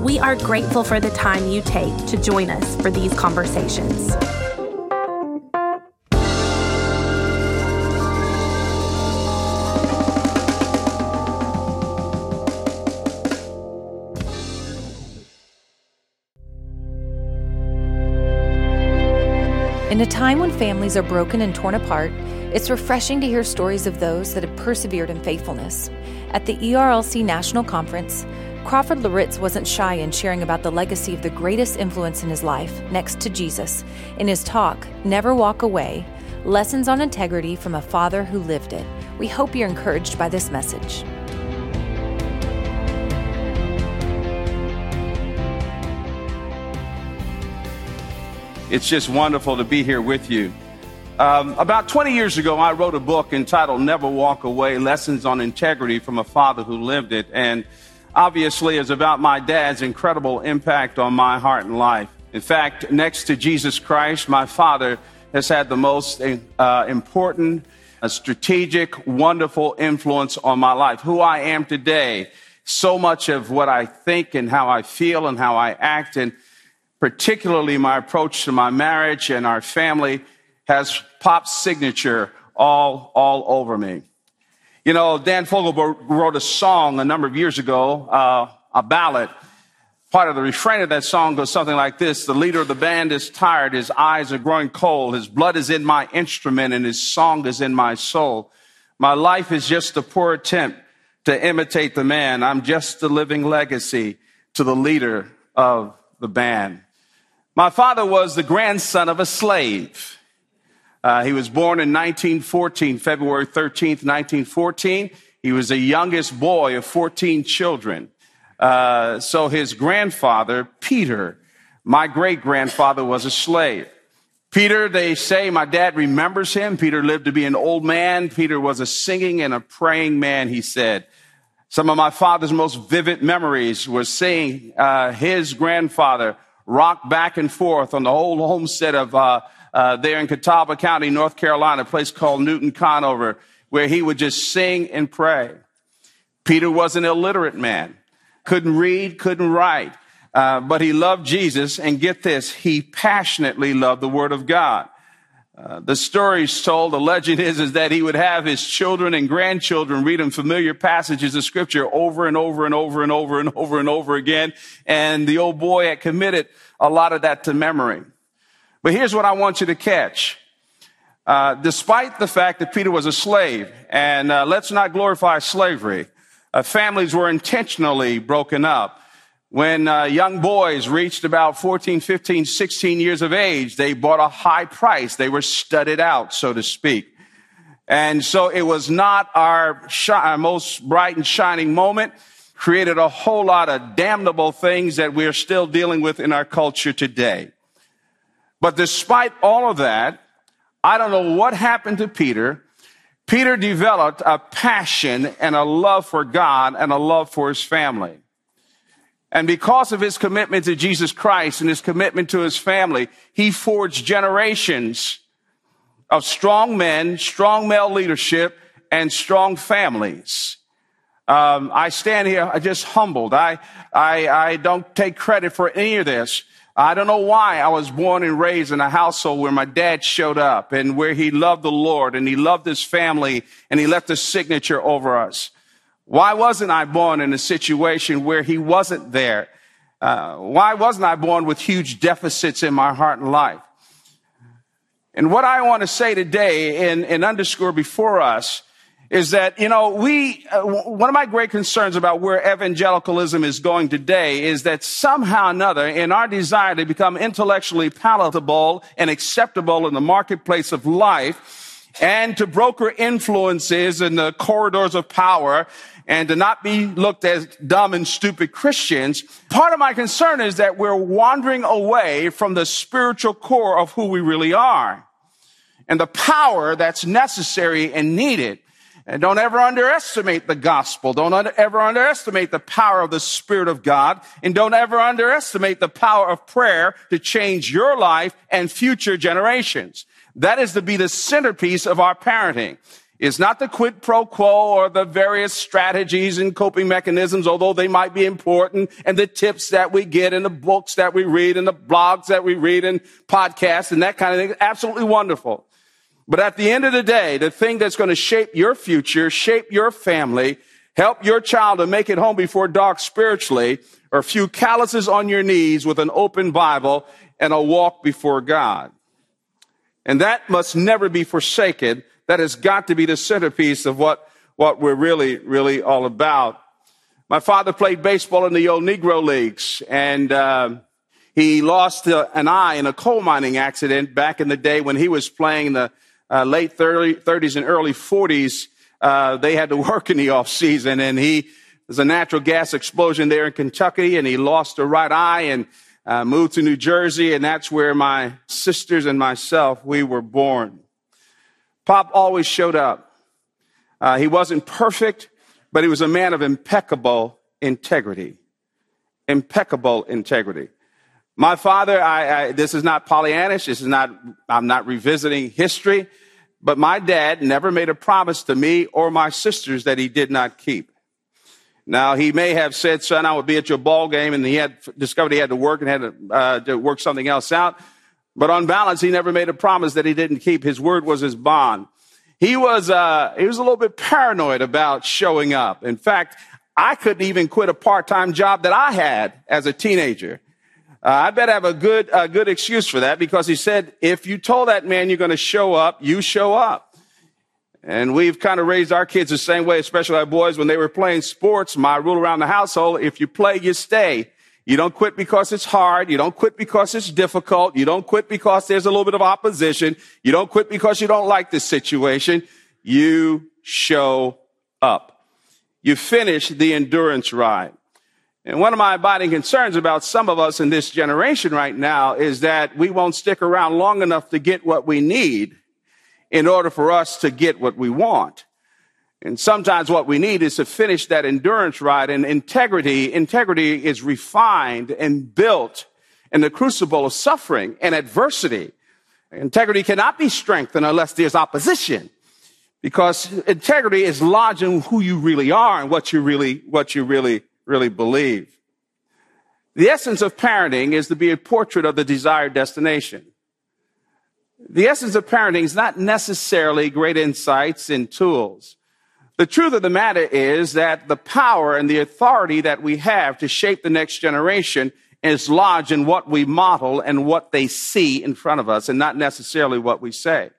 We are grateful for the time you take to join us for these conversations. In a time when families are broken and torn apart, it's refreshing to hear stories of those that have persevered in faithfulness. At the ERLC National Conference, Crawford Loritts wasn't shy in sharing about the legacy of the greatest influence in his life, next to Jesus, in his talk, Never Walk Away Lessons on Integrity from a Father Who Lived It. We hope you're encouraged by this message. It's just wonderful to be here with you. Um, about 20 years ago, I wrote a book entitled Never Walk Away Lessons on Integrity from a Father Who Lived It. And obviously is about my dad's incredible impact on my heart and life. In fact, next to Jesus Christ, my father has had the most uh, important, uh, strategic, wonderful influence on my life. Who I am today, so much of what I think and how I feel and how I act, and particularly my approach to my marriage and our family has Pop's signature all, all over me. You know, Dan Fogelberg wrote a song a number of years ago, uh, a ballad. Part of the refrain of that song goes something like this. The leader of the band is tired. His eyes are growing cold. His blood is in my instrument and his song is in my soul. My life is just a poor attempt to imitate the man. I'm just a living legacy to the leader of the band. My father was the grandson of a slave. Uh, he was born in 1914, February 13th, 1914. He was the youngest boy of 14 children. Uh, so his grandfather, Peter, my great grandfather, was a slave. Peter, they say, my dad remembers him. Peter lived to be an old man. Peter was a singing and a praying man, he said. Some of my father's most vivid memories were seeing uh, his grandfather rock back and forth on the old homestead of uh, there in Catawba County, North Carolina, a place called Newton Conover, where he would just sing and pray. Peter was an illiterate man, couldn't read, couldn't write, uh, but he loved Jesus. And get this, he passionately loved the Word of God. Uh, the story's told, the legend is, is that he would have his children and grandchildren read him familiar passages of scripture over and over and over and over and over and over again. And the old boy had committed a lot of that to memory. But here's what I want you to catch. Uh, despite the fact that Peter was a slave, and uh, let's not glorify slavery, uh, families were intentionally broken up. When uh, young boys reached about 14, 15, 16 years of age, they bought a high price. They were studded out, so to speak. And so it was not our, our most bright and shining moment, created a whole lot of damnable things that we're still dealing with in our culture today. But despite all of that, I don't know what happened to Peter. Peter developed a passion and a love for God and a love for his family. And because of his commitment to Jesus Christ and his commitment to his family, he forged generations of strong men, strong male leadership, and strong families. Um, I stand here just humbled. I, I, I don't take credit for any of this. I don't know why I was born and raised in a household where my dad showed up and where he loved the Lord and he loved his family and he left a signature over us. Why wasn't I born in a situation where he wasn't there? Uh, why wasn't I born with huge deficits in my heart and life? And what I want to say today and, and underscore before us is that, you know, we, uh, one of my great concerns about where evangelicalism is going today is that somehow or another, in our desire to become intellectually palatable and acceptable in the marketplace of life, and to broker influences in the corridors of power and to not be looked as dumb and stupid Christians. Part of my concern is that we're wandering away from the spiritual core of who we really are and the power that's necessary and needed. And don't ever underestimate the gospel. Don't ever underestimate the power of the Spirit of God. And don't ever underestimate the power of prayer to change your life and future generations. That is to be the centerpiece of our parenting. It's not the quid pro quo or the various strategies and coping mechanisms, although they might be important, and the tips that we get in the books that we read and the blogs that we read and podcasts and that kind of thing. Absolutely wonderful. But at the end of the day, the thing that's going to shape your future, shape your family, help your child to make it home before dark spiritually, are a few calluses on your knees with an open Bible and a walk before God. And that must never be forsaken that has got to be the centerpiece of what, what we're really, really all about. My father played baseball in the old Negro leagues, and uh, he lost uh, an eye in a coal mining accident back in the day when he was playing the uh, late 30, 30s and early 40s. Uh, they had to work in the off season, and he was a natural gas explosion there in Kentucky, and he lost a right eye and uh, moved to New Jersey, and that's where my sisters and myself we were born. Pop always showed up. Uh, he wasn't perfect, but he was a man of impeccable integrity. Impeccable integrity. My father, I, I, this is not Pollyannish. This is not, I'm not revisiting history, but my dad never made a promise to me or my sisters that he did not keep. Now, he may have said, son, I will be at your ball game, and he had discovered he had to work and had to, uh, to work something else out. But on balance, he never made a promise that he didn't keep. His word was his bond. He was, uh, he was a little bit paranoid about showing up. In fact, I couldn't even quit a part-time job that I had as a teenager. Uh, I bet I have a good, a good excuse for that because he said, if you told that man you're going to show up, you show up. And we've kind of raised our kids the same way, especially our boys when they were playing sports. My rule around the household, if you play, you stay. You don't quit because it's hard. You don't quit because it's difficult. You don't quit because there's a little bit of opposition. You don't quit because you don't like this situation. You show up. You finish the endurance ride. And one of my abiding concerns about some of us in this generation right now is that we won't stick around long enough to get what we need in order for us to get what we want. And sometimes what we need is to finish that endurance ride and integrity. Integrity is refined and built in the crucible of suffering and adversity. Integrity cannot be strengthened unless there's opposition because integrity is lodged in who you really are and what you really, what you really, really believe. The essence of parenting is to be a portrait of the desired destination. The essence of parenting is not necessarily great insights and tools. The truth of the matter is that the power and the authority that we have to shape the next generation is lodged in what we model and what they see in front of us and not necessarily what we say.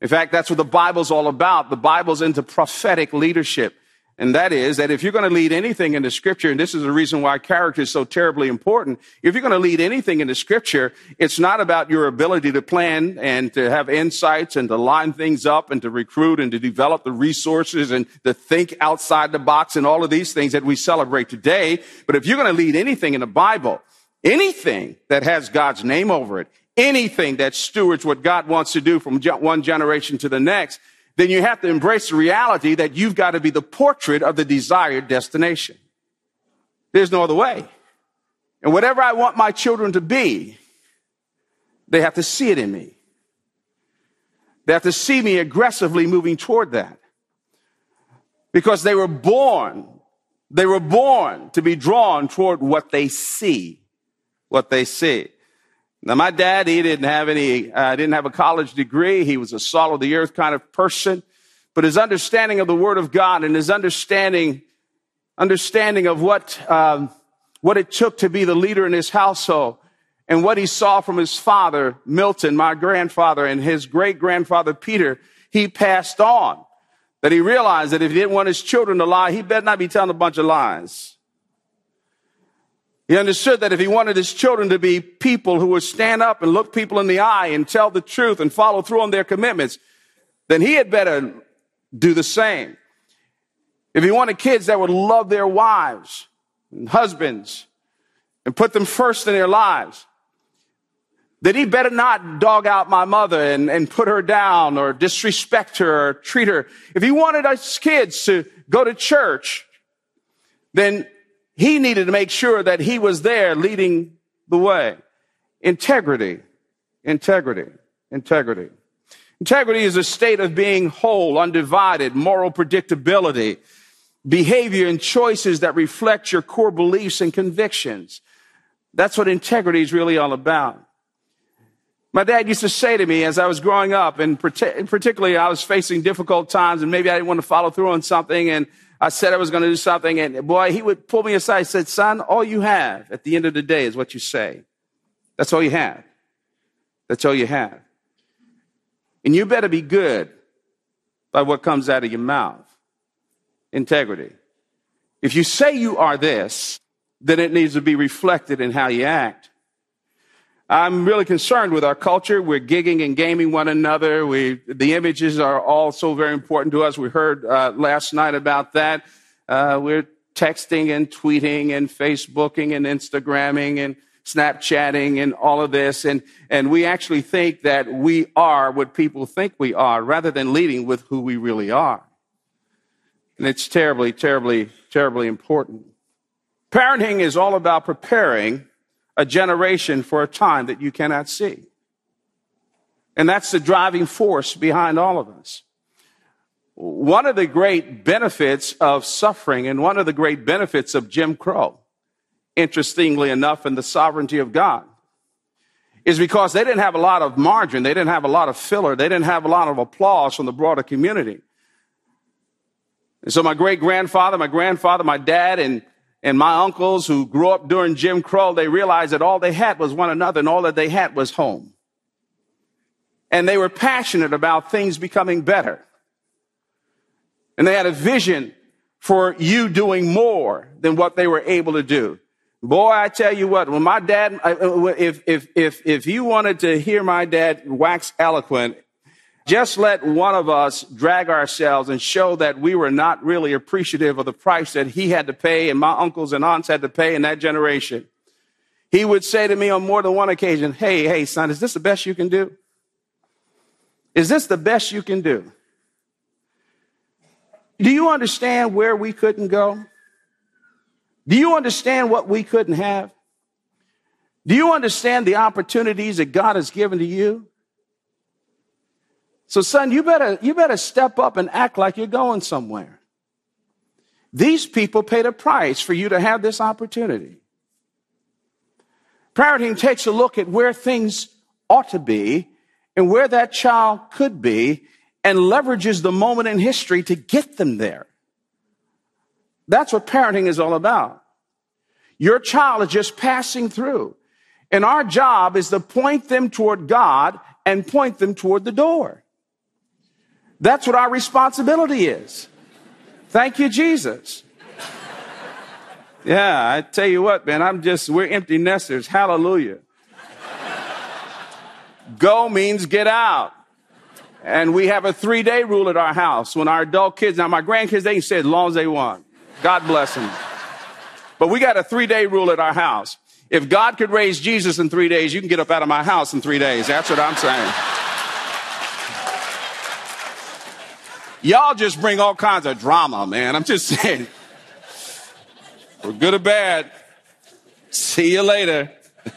In fact, that's what the Bible's all about. The Bible's into prophetic leadership. And that is that if you're going to lead anything into scripture, and this is the reason why character is so terribly important, if you're going to lead anything into scripture, it's not about your ability to plan and to have insights and to line things up and to recruit and to develop the resources and to think outside the box and all of these things that we celebrate today. But if you're going to lead anything in the Bible, anything that has God's name over it, anything that stewards what God wants to do from one generation to the next, then you have to embrace the reality that you've got to be the portrait of the desired destination. There's no other way. And whatever I want my children to be, they have to see it in me. They have to see me aggressively moving toward that. Because they were born, they were born to be drawn toward what they see, what they see. Now, my dad, he didn't have any, uh, didn't have a college degree. He was a salt of the earth kind of person. But his understanding of the Word of God and his understanding, understanding of what, um, what it took to be the leader in his household and what he saw from his father, Milton, my grandfather, and his great grandfather, Peter, he passed on. That he realized that if he didn't want his children to lie, he better not be telling a bunch of lies. He understood that if he wanted his children to be people who would stand up and look people in the eye and tell the truth and follow through on their commitments, then he had better do the same. If he wanted kids that would love their wives and husbands and put them first in their lives, then he better not dog out my mother and, and put her down or disrespect her or treat her. If he wanted us kids to go to church, then he needed to make sure that he was there leading the way. Integrity, integrity, integrity. Integrity is a state of being whole, undivided, moral predictability, behavior and choices that reflect your core beliefs and convictions. That's what integrity is really all about. My dad used to say to me as I was growing up, and particularly I was facing difficult times, and maybe I didn't want to follow through on something, and I said I was going to do something, and boy, he would pull me aside and said, Son, all you have at the end of the day is what you say. That's all you have. That's all you have. And you better be good by what comes out of your mouth. Integrity. If you say you are this, then it needs to be reflected in how you act. I'm really concerned with our culture. We're gigging and gaming one another. We, the images are all so very important to us. We heard uh, last night about that. Uh, we're texting and tweeting and Facebooking and Instagramming and Snapchatting and all of this. And, and we actually think that we are what people think we are rather than leading with who we really are. And it's terribly, terribly, terribly important. Parenting is all about preparing a generation for a time that you cannot see. And that's the driving force behind all of us. One of the great benefits of suffering and one of the great benefits of Jim Crow, interestingly enough, in the sovereignty of God, is because they didn't have a lot of margin, they didn't have a lot of filler, they didn't have a lot of applause from the broader community. And so my great grandfather, my grandfather, my dad, and and my uncles who grew up during Jim Crow, they realized that all they had was one another and all that they had was home. And they were passionate about things becoming better. And they had a vision for you doing more than what they were able to do. Boy, I tell you what, when my dad, uh, if, if, if, if you wanted to hear my dad wax eloquent, just let one of us drag ourselves and show that we were not really appreciative of the price that he had to pay and my uncles and aunts had to pay in that generation. He would say to me on more than one occasion, Hey, hey, son, is this the best you can do? Is this the best you can do? Do you understand where we couldn't go? Do you understand what we couldn't have? Do you understand the opportunities that God has given to you? So, son, you better, you better step up and act like you're going somewhere. These people paid a price for you to have this opportunity. Parenting takes a look at where things ought to be and where that child could be and leverages the moment in history to get them there. That's what parenting is all about. Your child is just passing through. And our job is to point them toward God and point them toward the door. That's what our responsibility is. Thank you, Jesus. Yeah, I tell you what, man, I'm just, we're empty nesters. Hallelujah. Go means get out. And we have a three day rule at our house. When our adult kids, now my grandkids, they can stay as long as they want. God bless them. But we got a three day rule at our house. If God could raise Jesus in three days, you can get up out of my house in three days. That's what I'm saying. Y'all just bring all kinds of drama, man. I'm just saying. For good or bad. See you later.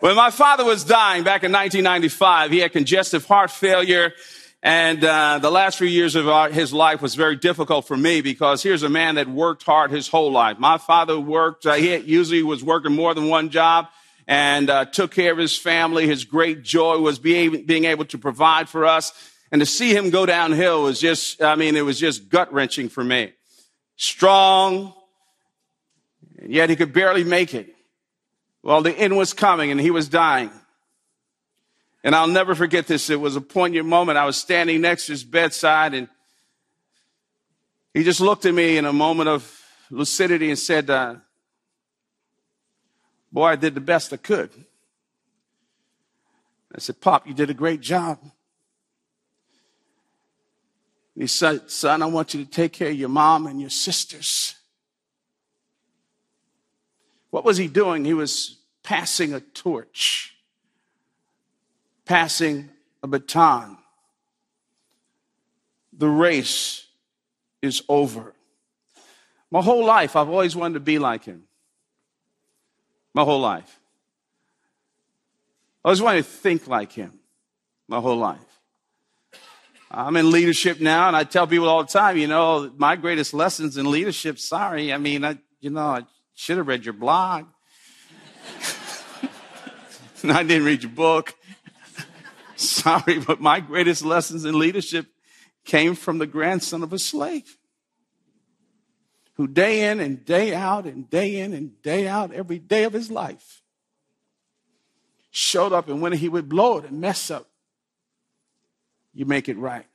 when my father was dying back in 1995, he had congestive heart failure. And uh, the last few years of our, his life was very difficult for me because here's a man that worked hard his whole life. My father worked, uh, he usually was working more than one job and uh, took care of his family. His great joy was being, being able to provide for us. And to see him go downhill was just, I mean, it was just gut wrenching for me. Strong, and yet he could barely make it. Well, the end was coming and he was dying. And I'll never forget this. It was a poignant moment. I was standing next to his bedside and he just looked at me in a moment of lucidity and said, uh, Boy, I did the best I could. I said, Pop, you did a great job. He said, Son, I want you to take care of your mom and your sisters. What was he doing? He was passing a torch, passing a baton. The race is over. My whole life, I've always wanted to be like him. My whole life. I always wanted to think like him. My whole life. I'm in leadership now, and I tell people all the time, you know, my greatest lessons in leadership, sorry, I mean, I, you know, I should have read your blog. I didn't read your book. sorry, but my greatest lessons in leadership came from the grandson of a slave who day in and day out and day in and day out, every day of his life, showed up and when he would blow it and mess up, you make it right.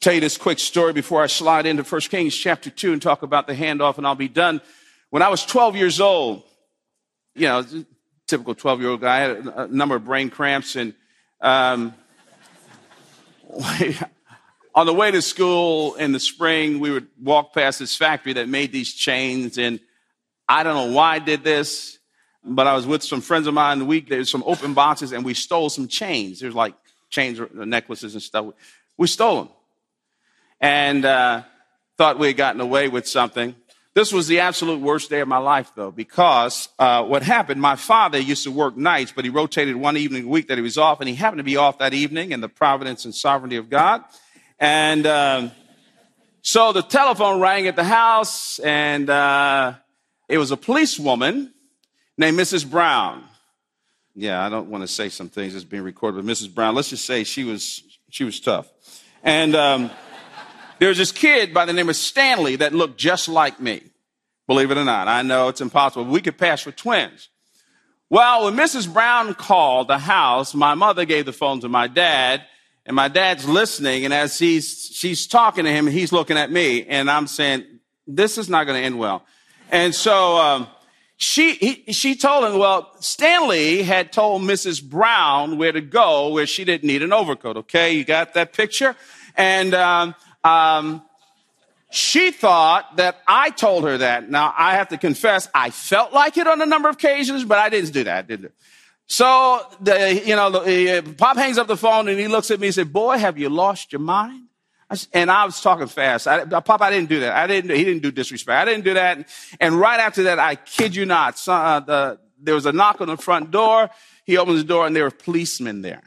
Tell you this quick story before I slide into 1 Kings chapter 2 and talk about the handoff, and I'll be done. When I was 12 years old, you know, typical 12 year old guy, I had a number of brain cramps, and um, on the way to school in the spring, we would walk past this factory that made these chains, and I don't know why I did this, but I was with some friends of mine the week. There's some open boxes, and we stole some chains. There's like chains, necklaces, and stuff. We stole them and uh, thought we had gotten away with something. This was the absolute worst day of my life, though, because uh, what happened, my father used to work nights, but he rotated one evening a week that he was off, and he happened to be off that evening in the providence and sovereignty of God. And um, so the telephone rang at the house, and uh, it was a policewoman named Mrs. Brown yeah, I don't want to say some things that's being recorded, but Mrs. Brown, let's just say she was she was tough. And um, there was this kid by the name of Stanley that looked just like me. Believe it or not, I know it's impossible. We could pass for twins. Well, when Mrs. Brown called the house, my mother gave the phone to my dad, and my dad's listening. And as he's she's talking to him, he's looking at me, and I'm saying, "This is not going to end well." And so. Um, she, he, she told him, well, Stanley had told Mrs. Brown where to go where she didn't need an overcoat. Okay. You got that picture? And, um, um, she thought that I told her that. Now I have to confess, I felt like it on a number of occasions, but I didn't do that, did it? So the, you know, the, uh, Pop hangs up the phone and he looks at me and said, boy, have you lost your mind? And I was talking fast. I, Pop, I didn't do that. I didn't. He didn't do disrespect. I didn't do that. And right after that, I kid you not, uh, the, there was a knock on the front door. He opens the door, and there were policemen there.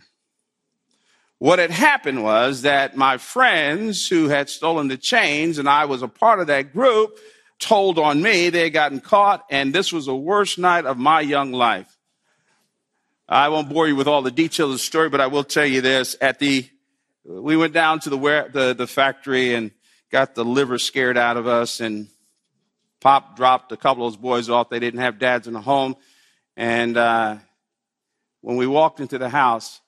What had happened was that my friends who had stolen the chains, and I was a part of that group, told on me they had gotten caught, and this was the worst night of my young life. I won't bore you with all the details of the story, but I will tell you this: at the we went down to the, where, the, the factory and got the liver scared out of us and pop dropped a couple of those boys off. They didn't have dads in the home. And uh, when we walked into the house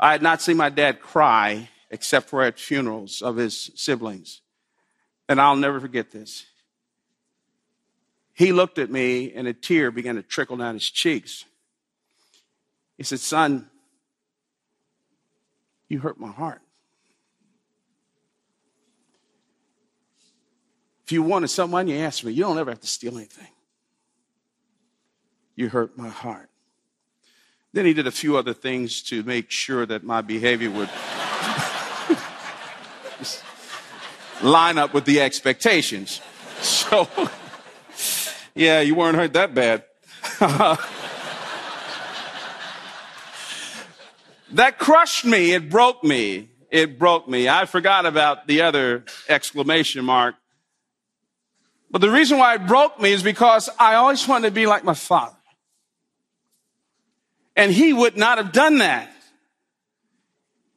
i had not seen my dad cry except for at funerals of his siblings. And i'll never forget this. He looked at me and a tear began to trickle down his cheeks. He said son you hurt my heart If you wanted someone, you asked me. You don't ever have to steal anything. You hurt my heart. Then he did a few other things to make sure that my behavior would line up with the expectations. So, yeah, you weren't hurt that bad. that crushed me. It broke me. It broke me. I forgot about the other exclamation mark but the reason why it broke me is because I always wanted to be like my father. And he would not have done that.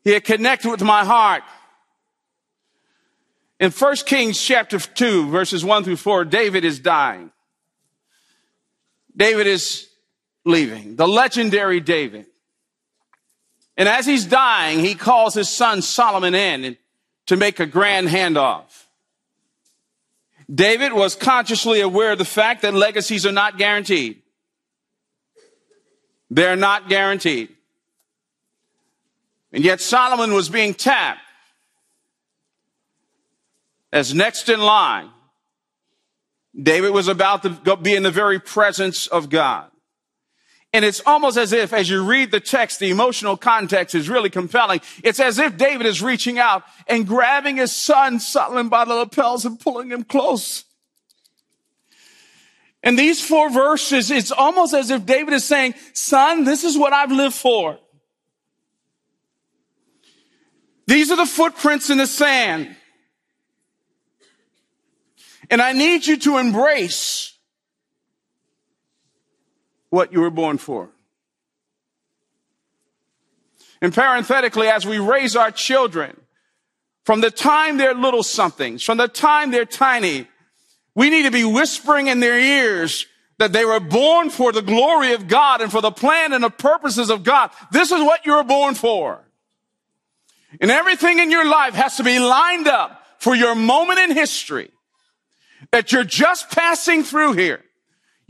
He had connected with my heart. In 1 Kings chapter 2, verses 1 through 4, David is dying. David is leaving, the legendary David. And as he's dying, he calls his son Solomon in to make a grand handoff. David was consciously aware of the fact that legacies are not guaranteed. They're not guaranteed. And yet Solomon was being tapped. as next in line, David was about to be in the very presence of God. And it's almost as if, as you read the text, the emotional context is really compelling. It's as if David is reaching out and grabbing his son Solomon by the lapels and pulling him close. And these four verses, it's almost as if David is saying, son, this is what I've lived for. These are the footprints in the sand. And I need you to embrace what you were born for. And parenthetically, as we raise our children, from the time they're little somethings, from the time they're tiny, we need to be whispering in their ears that they were born for the glory of God and for the plan and the purposes of God. This is what you were born for. And everything in your life has to be lined up for your moment in history that you're just passing through here.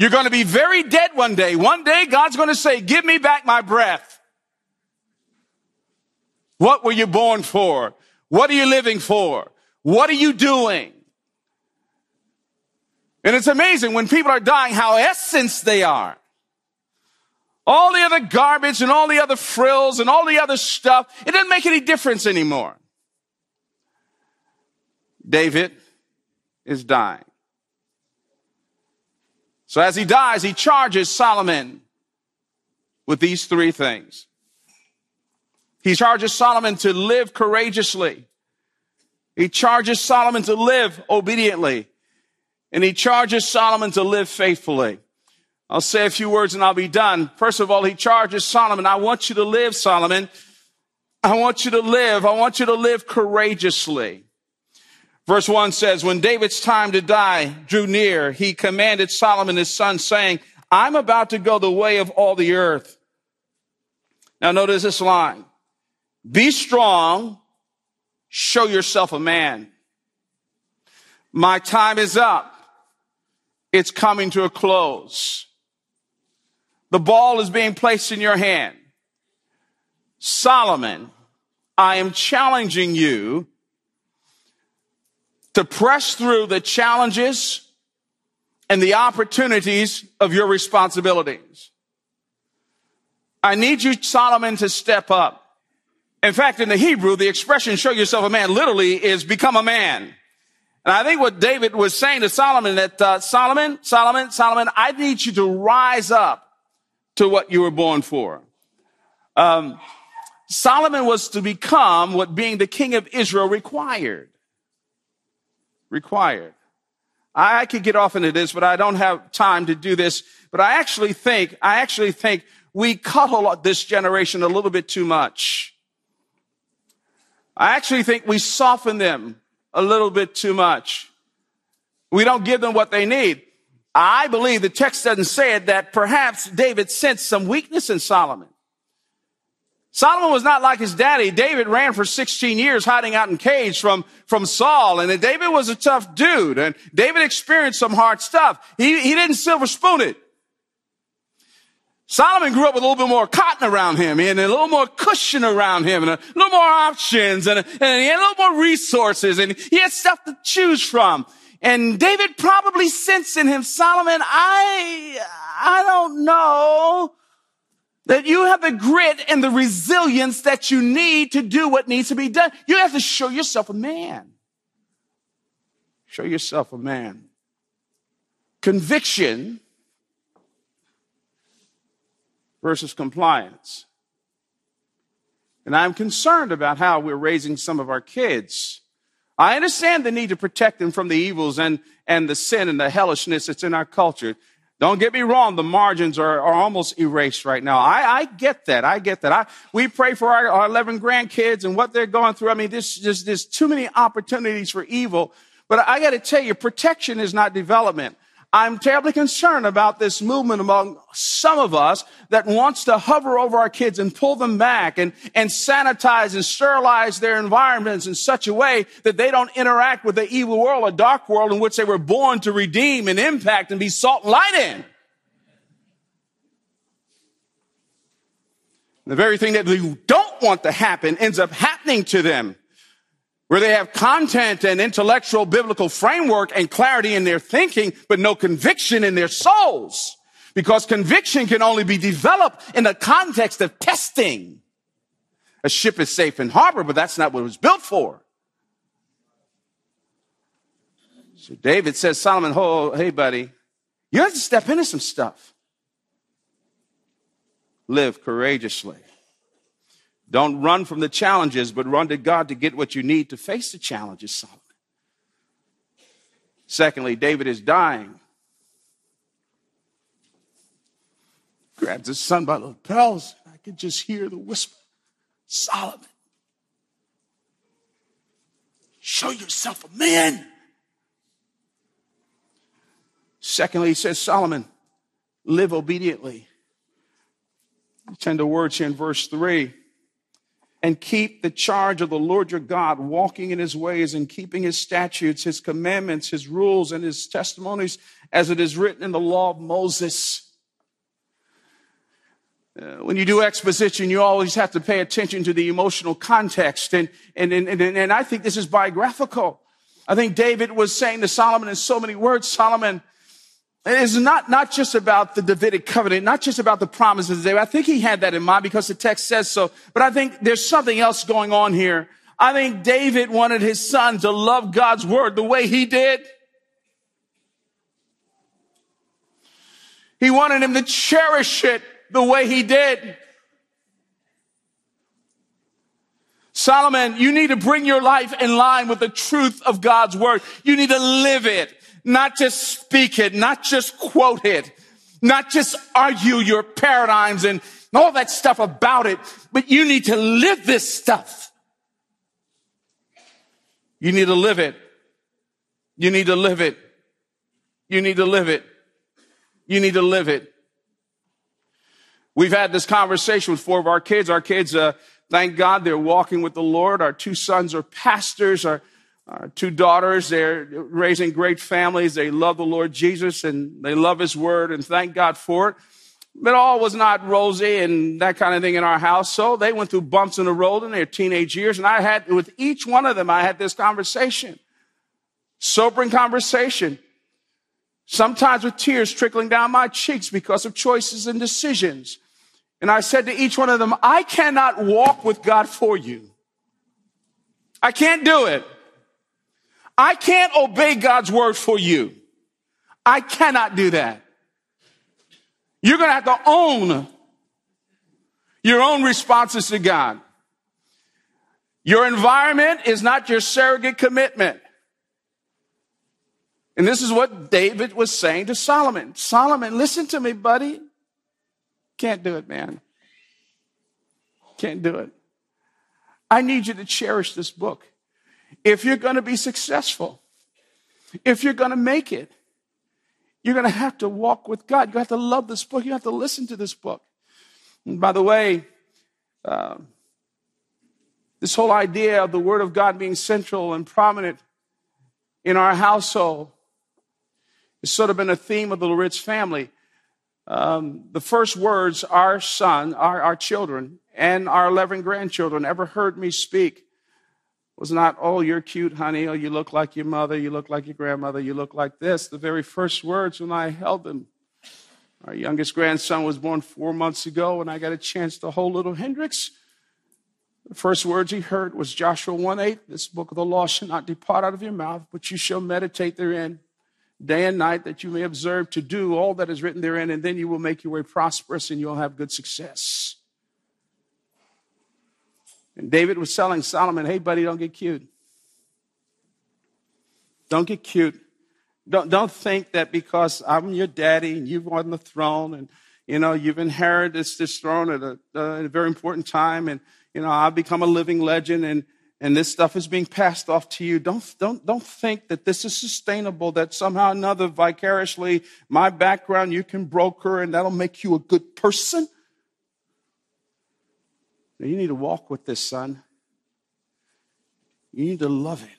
You're going to be very dead one day. One day God's going to say, give me back my breath. What were you born for? What are you living for? What are you doing? And it's amazing when people are dying, how essence they are. All the other garbage and all the other frills and all the other stuff, it doesn't make any difference anymore. David is dying. So as he dies, he charges Solomon with these three things. He charges Solomon to live courageously. He charges Solomon to live obediently. And he charges Solomon to live faithfully. I'll say a few words and I'll be done. First of all, he charges Solomon. I want you to live, Solomon. I want you to live. I want you to live courageously. Verse one says, when David's time to die drew near, he commanded Solomon his son saying, I'm about to go the way of all the earth. Now notice this line. Be strong. Show yourself a man. My time is up. It's coming to a close. The ball is being placed in your hand. Solomon, I am challenging you to press through the challenges and the opportunities of your responsibilities. I need you, Solomon, to step up. In fact, in the Hebrew, the expression show yourself a man literally is become a man. And I think what David was saying to Solomon that uh, Solomon, Solomon, Solomon, I need you to rise up to what you were born for. Um, Solomon was to become what being the king of Israel required. Required. I could get off into this, but I don't have time to do this. But I actually think, I actually think we cuddle this generation a little bit too much. I actually think we soften them a little bit too much. We don't give them what they need. I believe the text doesn't say it that perhaps David sensed some weakness in Solomon. Solomon was not like his daddy. David ran for 16 years hiding out in caves from, from Saul. And David was a tough dude. And David experienced some hard stuff. He, he didn't silver spoon it. Solomon grew up with a little bit more cotton around him and a little more cushion around him and a little more options and, and he had a little more resources and he had stuff to choose from. And David probably sensed in him, Solomon, I, I don't know that you have the grit and the resilience that you need to do what needs to be done. You have to show yourself a man. Show yourself a man. Conviction versus compliance. And I'm concerned about how we're raising some of our kids. I understand the need to protect them from the evils and, and the sin and the hellishness that's in our culture. Don't get me wrong, the margins are, are almost erased right now. I, I get that. I get that. I, we pray for our, our 11 grandkids and what they're going through. I mean, there's there's too many opportunities for evil. But I got to tell you, protection is not development. I'm terribly concerned about this movement among some of us that wants to hover over our kids and pull them back and, and sanitize and sterilize their environments in such a way that they don't interact with the evil world, a dark world in which they were born to redeem and impact and be salt and light in. The very thing that we don't want to happen ends up happening to them. Where they have content and intellectual biblical framework and clarity in their thinking, but no conviction in their souls. Because conviction can only be developed in the context of testing. A ship is safe in harbor, but that's not what it was built for. So David says, Solomon, oh, hey, buddy, you have to step into some stuff. Live courageously. Don't run from the challenges, but run to God to get what you need to face the challenges, Solomon. Secondly, David is dying. Grabs his son by the lapels. And I could just hear the whisper Solomon, show yourself a man. Secondly, he says, Solomon, live obediently. Turn to words here in verse 3 and keep the charge of the Lord your God, walking in his ways and keeping his statutes, his commandments, his rules, and his testimonies, as it is written in the law of Moses. Uh, when you do exposition, you always have to pay attention to the emotional context. And, and, and, and, and I think this is biographical. I think David was saying to Solomon in so many words, Solomon, it is not, not just about the Davidic covenant, not just about the promises of David. I think he had that in mind because the text says so. But I think there's something else going on here. I think David wanted his son to love God's word the way he did. He wanted him to cherish it the way he did. Solomon, you need to bring your life in line with the truth of God's word. You need to live it not just speak it, not just quote it, not just argue your paradigms and all that stuff about it, but you need to live this stuff. You need to live it. You need to live it. You need to live it. You need to live it. We've had this conversation with four of our kids. Our kids, uh, thank God, they're walking with the Lord. Our two sons are pastors. Our uh, two daughters, they're raising great families. They love the Lord Jesus and they love His Word and thank God for it. But all was not rosy and that kind of thing in our house. So they went through bumps in the road in their teenage years. And I had, with each one of them, I had this conversation. Sobering conversation. Sometimes with tears trickling down my cheeks because of choices and decisions. And I said to each one of them, I cannot walk with God for you. I can't do it. I can't obey God's word for you. I cannot do that. You're going to have to own your own responses to God. Your environment is not your surrogate commitment. And this is what David was saying to Solomon. Solomon, listen to me, buddy. Can't do it, man. Can't do it. I need you to cherish this book if you're going to be successful, if you're going to make it, you're going to have to walk with God. You have to love this book. You have to listen to this book. And by the way, uh, this whole idea of the Word of God being central and prominent in our household has sort of been a theme of the Loritts family. Um, the first words our son, our, our children, and our 11 grandchildren ever heard me speak was not, oh, you're cute, honey, oh, you look like your mother, you look like your grandmother, you look like this. The very first words when I held them. Our youngest grandson was born four months ago, and I got a chance to hold little Hendrix. The first words he heard was Joshua 1 8, this book of the law shall not depart out of your mouth, but you shall meditate therein day and night, that you may observe to do all that is written therein, and then you will make your way prosperous and you'll have good success. And David was telling Solomon, hey, buddy, don't get cute. Don't get cute. Don't, don't think that because I'm your daddy and you've on the throne and, you know, you've inherited this, this throne at a, uh, at a very important time and, you know, I've become a living legend and, and this stuff is being passed off to you. Don't, don't, don't think that this is sustainable, that somehow or another vicariously my background you can broker and that'll make you a good person. Now, you need to walk with this, son. You need to love it.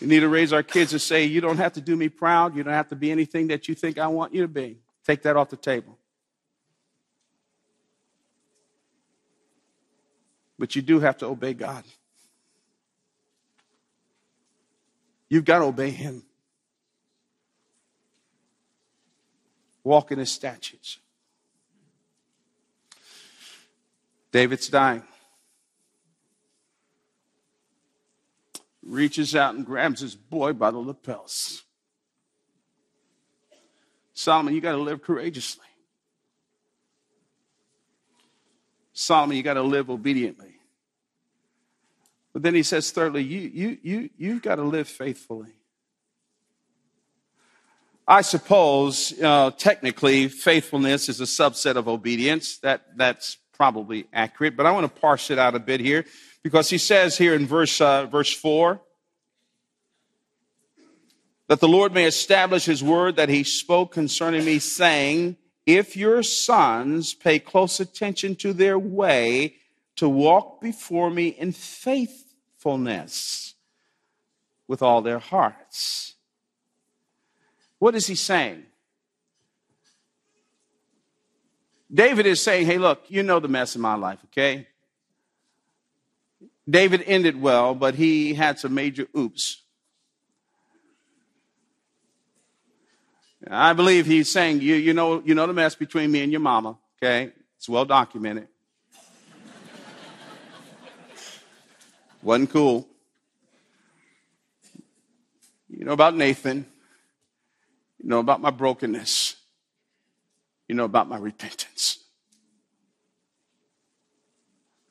You need to raise our kids and say, You don't have to do me proud. You don't have to be anything that you think I want you to be. Take that off the table. But you do have to obey God. You've got to obey Him. Walk in His statutes. David's dying. Reaches out and grabs his boy by the lapels. Solomon, you got to live courageously. Solomon, you got to live obediently. But then he says, thirdly, you, you, you, you've got to live faithfully. I suppose, uh, technically, faithfulness is a subset of obedience. That, that's probably accurate, but I want to parse it out a bit here because he says here in verse, uh, verse 4 that the Lord may establish his word that he spoke concerning me, saying, If your sons pay close attention to their way to walk before me in faithfulness with all their hearts. What is he saying? David is saying, hey, look, you know the mess in my life, okay? David ended well, but he had some major oops. I believe he's saying, you, you, know, you know the mess between me and your mama, okay? It's well documented. Wasn't cool. You know about Nathan. You know about my brokenness. You know about my repentance.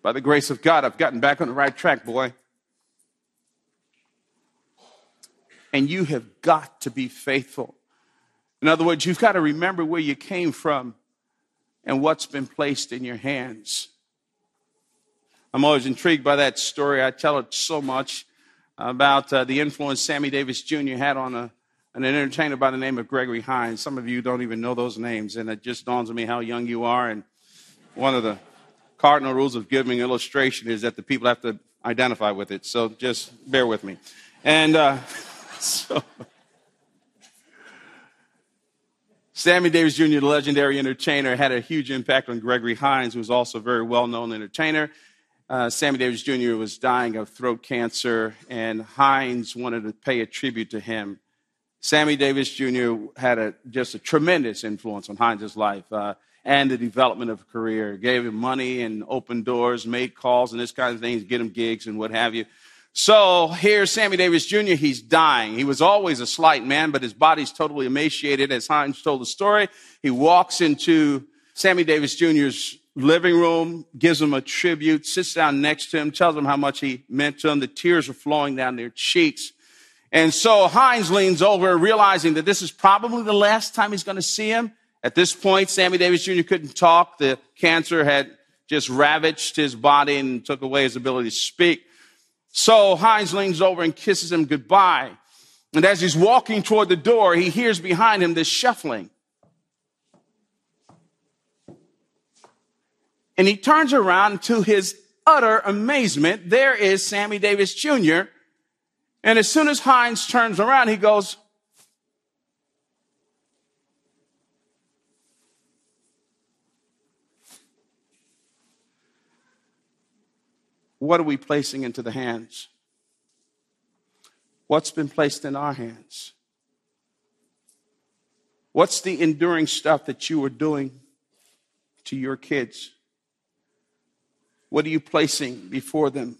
By the grace of God, I've gotten back on the right track, boy. And you have got to be faithful. In other words, you've got to remember where you came from and what's been placed in your hands. I'm always intrigued by that story. I tell it so much about uh, the influence Sammy Davis Jr. had on a, an entertainer by the name of Gregory Hines. Some of you don't even know those names, and it just dawns on me how young you are. And one of the cardinal rules of giving illustration is that the people have to identify with it. So just bear with me. And uh, so. Sammy Davis Jr., the legendary entertainer, had a huge impact on Gregory Hines, who was also a very well known entertainer. Uh, Sammy Davis Jr. was dying of throat cancer, and Hines wanted to pay a tribute to him. Sammy Davis Jr. had a, just a tremendous influence on Hines' life uh, and the development of a career. Gave him money and opened doors, made calls and this kind of things, get him gigs and what have you. So here's Sammy Davis Jr. He's dying. He was always a slight man, but his body's totally emaciated. As Hines told the story, he walks into Sammy Davis Jr.'s living room, gives him a tribute, sits down next to him, tells him how much he meant to him. The tears are flowing down their cheeks. And so Hines leans over, realizing that this is probably the last time he's going to see him. At this point, Sammy Davis Jr. couldn't talk. The cancer had just ravaged his body and took away his ability to speak. So Hines leans over and kisses him goodbye. And as he's walking toward the door, he hears behind him this shuffling. And he turns around to his utter amazement. There is Sammy Davis Jr. And as soon as Hines turns around, he goes, What are we placing into the hands? What's been placed in our hands? What's the enduring stuff that you are doing to your kids? What are you placing before them?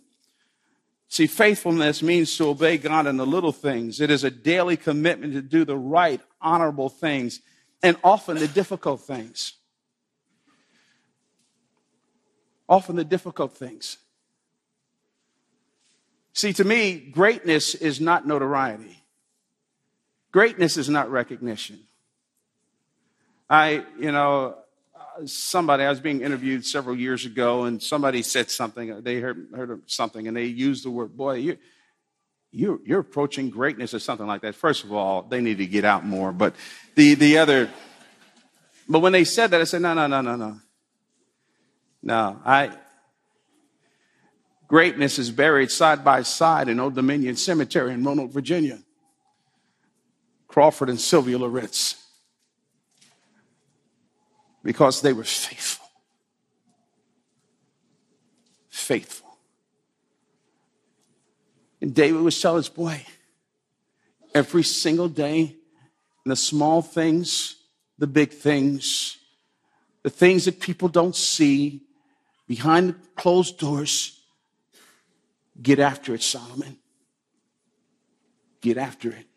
See, faithfulness means to obey God in the little things. It is a daily commitment to do the right, honorable things, and often the difficult things. Often the difficult things. See, to me, greatness is not notoriety. Greatness is not recognition. I, you know, somebody, I was being interviewed several years ago, and somebody said something. They heard, heard something, and they used the word, boy, you, you, you're approaching greatness or something like that. First of all, they need to get out more. But the, the other, but when they said that, I said, no, no, no, no, no. No, I, greatness is buried side by side in Old Dominion Cemetery in Roanoke, Virginia. Crawford and Sylvia Loritts because they were faithful. Faithful. And David was telling his boy, every single day the small things, the big things, the things that people don't see behind the closed doors. Get after it, Solomon. Get after it.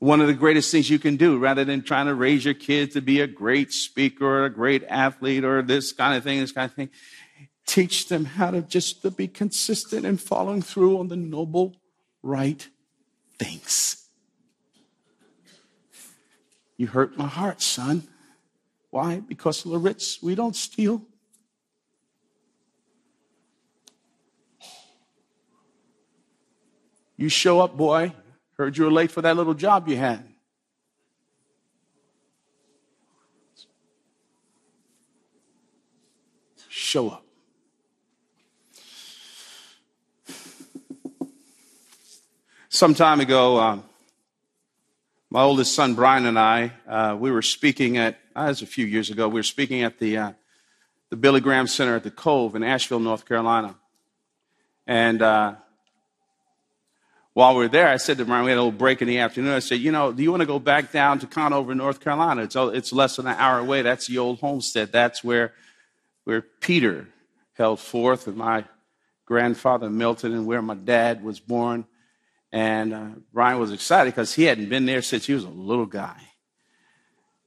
One of the greatest things you can do rather than trying to raise your kids to be a great speaker or a great athlete or this kind of thing, this kind of thing, teach them how to just to be consistent and following through on the noble, right things. You hurt my heart, son. Why? Because Loritts, we don't steal. You show up, boy. Heard you were late for that little job you had. Show up. Some time ago, um, my oldest son Brian and I, uh, we were speaking at, uh, was a few years ago, we were speaking at the, uh, the Billy Graham Center at the Cove in Asheville, North Carolina. And uh, while we were there, I said to Brian, we had a little break in the afternoon. I said, you know, do you want to go back down to Conover, North Carolina? It's, it's less than an hour away. That's the old homestead. That's where, where Peter held forth with my grandfather Milton and where my dad was born. And uh, Brian was excited because he hadn't been there since he was a little guy.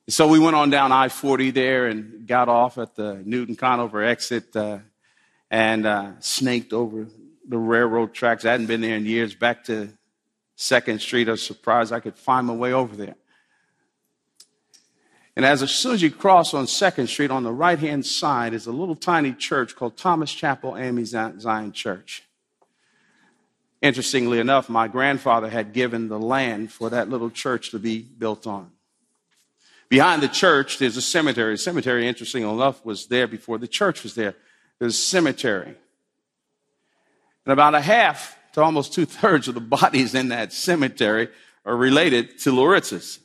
So we went on down I 40 there and got off at the Newton Conover exit uh, and uh, snaked over the railroad tracks. I hadn't been there in years. Back to Second Street. I was surprised I could find my way over there. And as, soon as you cross on Second Street, on the right hand side is a little tiny church called Thomas Chapel AME Zion Church. Interestingly enough, my grandfather had given the land for that little church to be built on. Behind the church, there's a cemetery. The cemetery, interestingly enough, was there before the church was there. There's a cemetery. And about a half to almost two thirds of the bodies in that cemetery are related to Loritts's.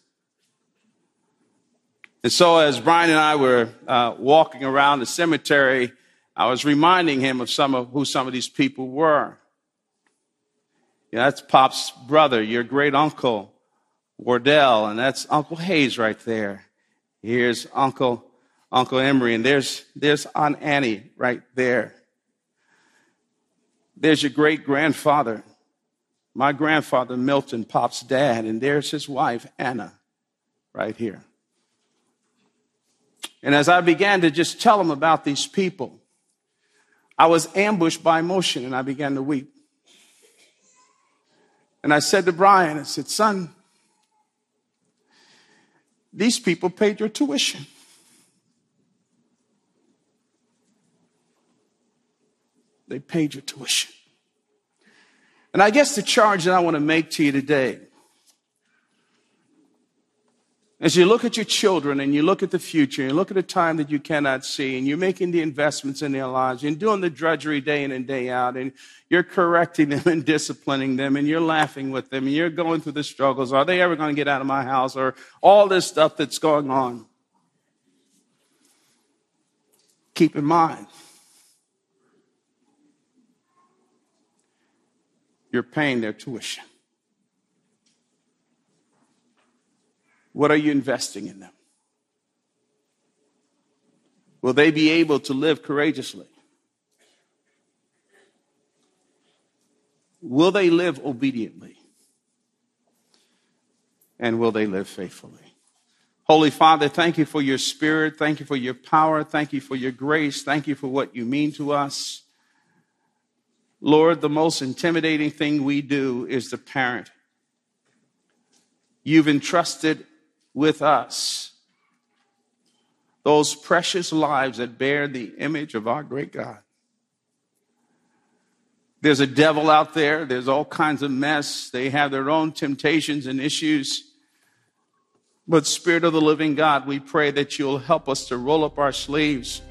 And so, as Brian and I were uh, walking around the cemetery, I was reminding him of some of who some of these people were. That's Pop's brother, your great uncle, Wardell, and that's Uncle Hayes right there. Here's Uncle Uncle Emery, and there's there's Aunt Annie right there. There's your great grandfather, my grandfather Milton, Pop's dad, and there's his wife Anna, right here. And as I began to just tell him about these people, I was ambushed by emotion, and I began to weep. And I said to Brian, I said, son, these people paid your tuition. They paid your tuition. And I guess the charge that I want to make to you today as you look at your children and you look at the future, and you look at a time that you cannot see, and you're making the investments in their lives, and doing the drudgery day in and day out, and you're correcting them and disciplining them, and you're laughing with them, and you're going through the struggles. Are they ever going to get out of my house? Or all this stuff that's going on. Keep in mind, you're paying their tuition. What are you investing in them? Will they be able to live courageously? Will they live obediently? And will they live faithfully? Holy Father, thank you for your spirit. Thank you for your power. Thank you for your grace. Thank you for what you mean to us. Lord, the most intimidating thing we do is to parent. You've entrusted with us those precious lives that bear the image of our great God. There's a devil out there, there's all kinds of mess. They have their own temptations and issues. But, Spirit of the living God, we pray that you'll help us to roll up our sleeves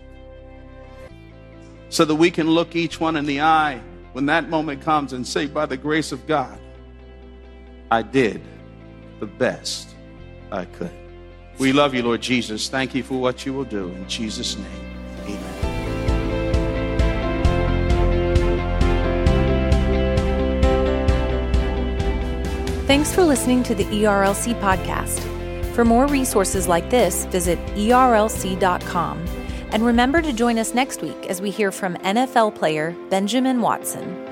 so that we can look each one in the eye when that moment comes and say, by the grace of God, I did the best I could. We love you, Lord Jesus. Thank you for what you will do. In Jesus' name, amen. Thanks for listening to the ERLC podcast. For more resources like this, visit erlc.com. And remember to join us next week as we hear from NFL player Benjamin Watson.